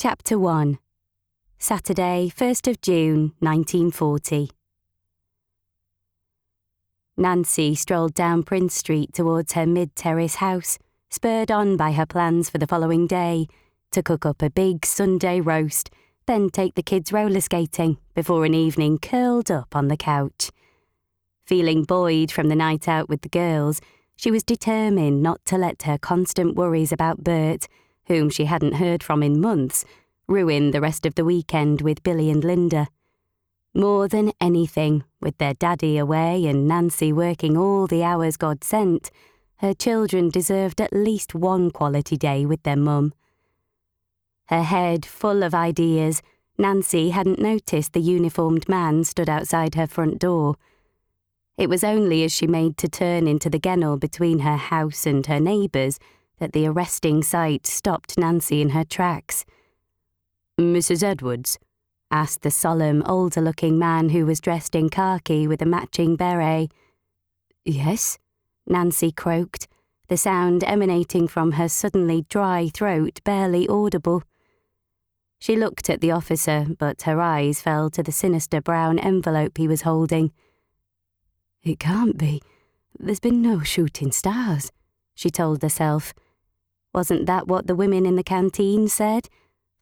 Chapter 1 Saturday, 1st of June, 1940. Nancy strolled down Prince Street towards her mid terrace house, spurred on by her plans for the following day to cook up a big Sunday roast, then take the kids roller skating before an evening curled up on the couch. Feeling buoyed from the night out with the girls, she was determined not to let her constant worries about Bert whom she hadn't heard from in months, ruin the rest of the weekend with Billy and Linda. More than anything, with their daddy away and Nancy working all the hours God sent, her children deserved at least one quality day with their mum. Her head full of ideas, Nancy hadn't noticed the uniformed man stood outside her front door. It was only as she made to turn into the kennel between her house and her neighbours that the arresting sight stopped Nancy in her tracks. Mrs. Edwards? asked the solemn, older looking man who was dressed in khaki with a matching beret. Yes, Nancy croaked, the sound emanating from her suddenly dry throat barely audible. She looked at the officer, but her eyes fell to the sinister brown envelope he was holding. It can't be. There's been no shooting stars, she told herself. Wasn't that what the women in the canteen said?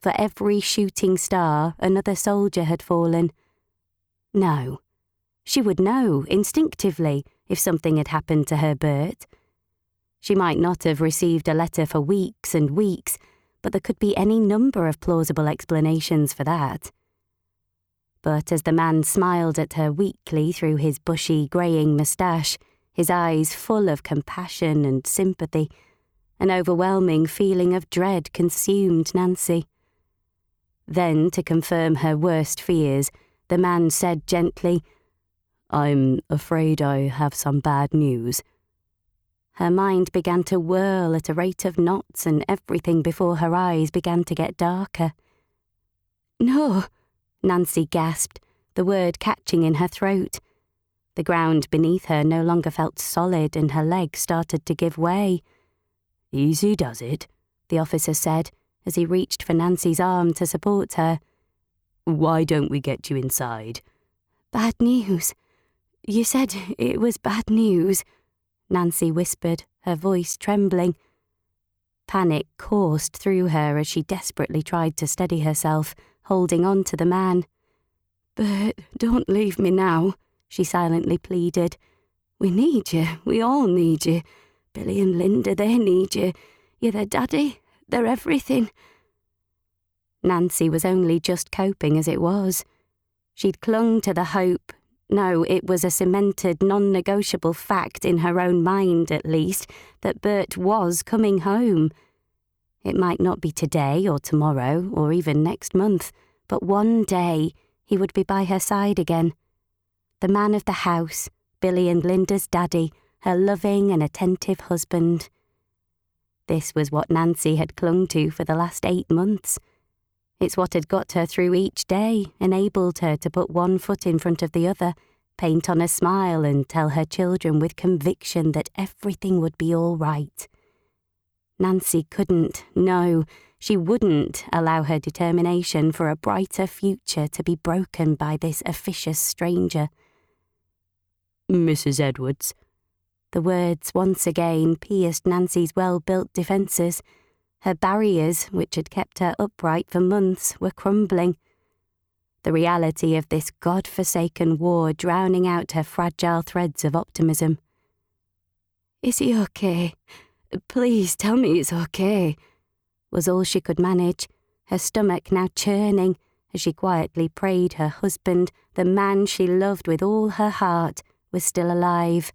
For every shooting star, another soldier had fallen. No. She would know, instinctively, if something had happened to her Bert. She might not have received a letter for weeks and weeks, but there could be any number of plausible explanations for that. But as the man smiled at her weakly through his bushy, greying moustache, his eyes full of compassion and sympathy, an overwhelming feeling of dread consumed Nancy. Then, to confirm her worst fears, the man said gently, I'm afraid I have some bad news. Her mind began to whirl at a rate of knots, and everything before her eyes began to get darker. No, Nancy gasped, the word catching in her throat. The ground beneath her no longer felt solid, and her legs started to give way. Easy does it, the officer said as he reached for Nancy's arm to support her. Why don't we get you inside? Bad news. You said it was bad news, Nancy whispered, her voice trembling. Panic coursed through her as she desperately tried to steady herself, holding on to the man. But don't leave me now, she silently pleaded. We need you. We all need you. Billy and Linda, they need you. You're their daddy, they're everything. Nancy was only just coping as it was. She'd clung to the hope, no, it was a cemented, non negotiable fact in her own mind, at least, that Bert was coming home. It might not be today or tomorrow or even next month, but one day he would be by her side again. The man of the house, Billy and Linda's daddy, her loving and attentive husband. This was what Nancy had clung to for the last eight months. It's what had got her through each day, enabled her to put one foot in front of the other, paint on a smile, and tell her children with conviction that everything would be all right. Nancy couldn't, no, she wouldn't allow her determination for a brighter future to be broken by this officious stranger. Mrs. Edwards, the words once again pierced Nancy's well built defences. Her barriers, which had kept her upright for months, were crumbling. The reality of this God forsaken war drowning out her fragile threads of optimism. Is he okay? Please tell me it's okay, was all she could manage, her stomach now churning as she quietly prayed her husband, the man she loved with all her heart, was still alive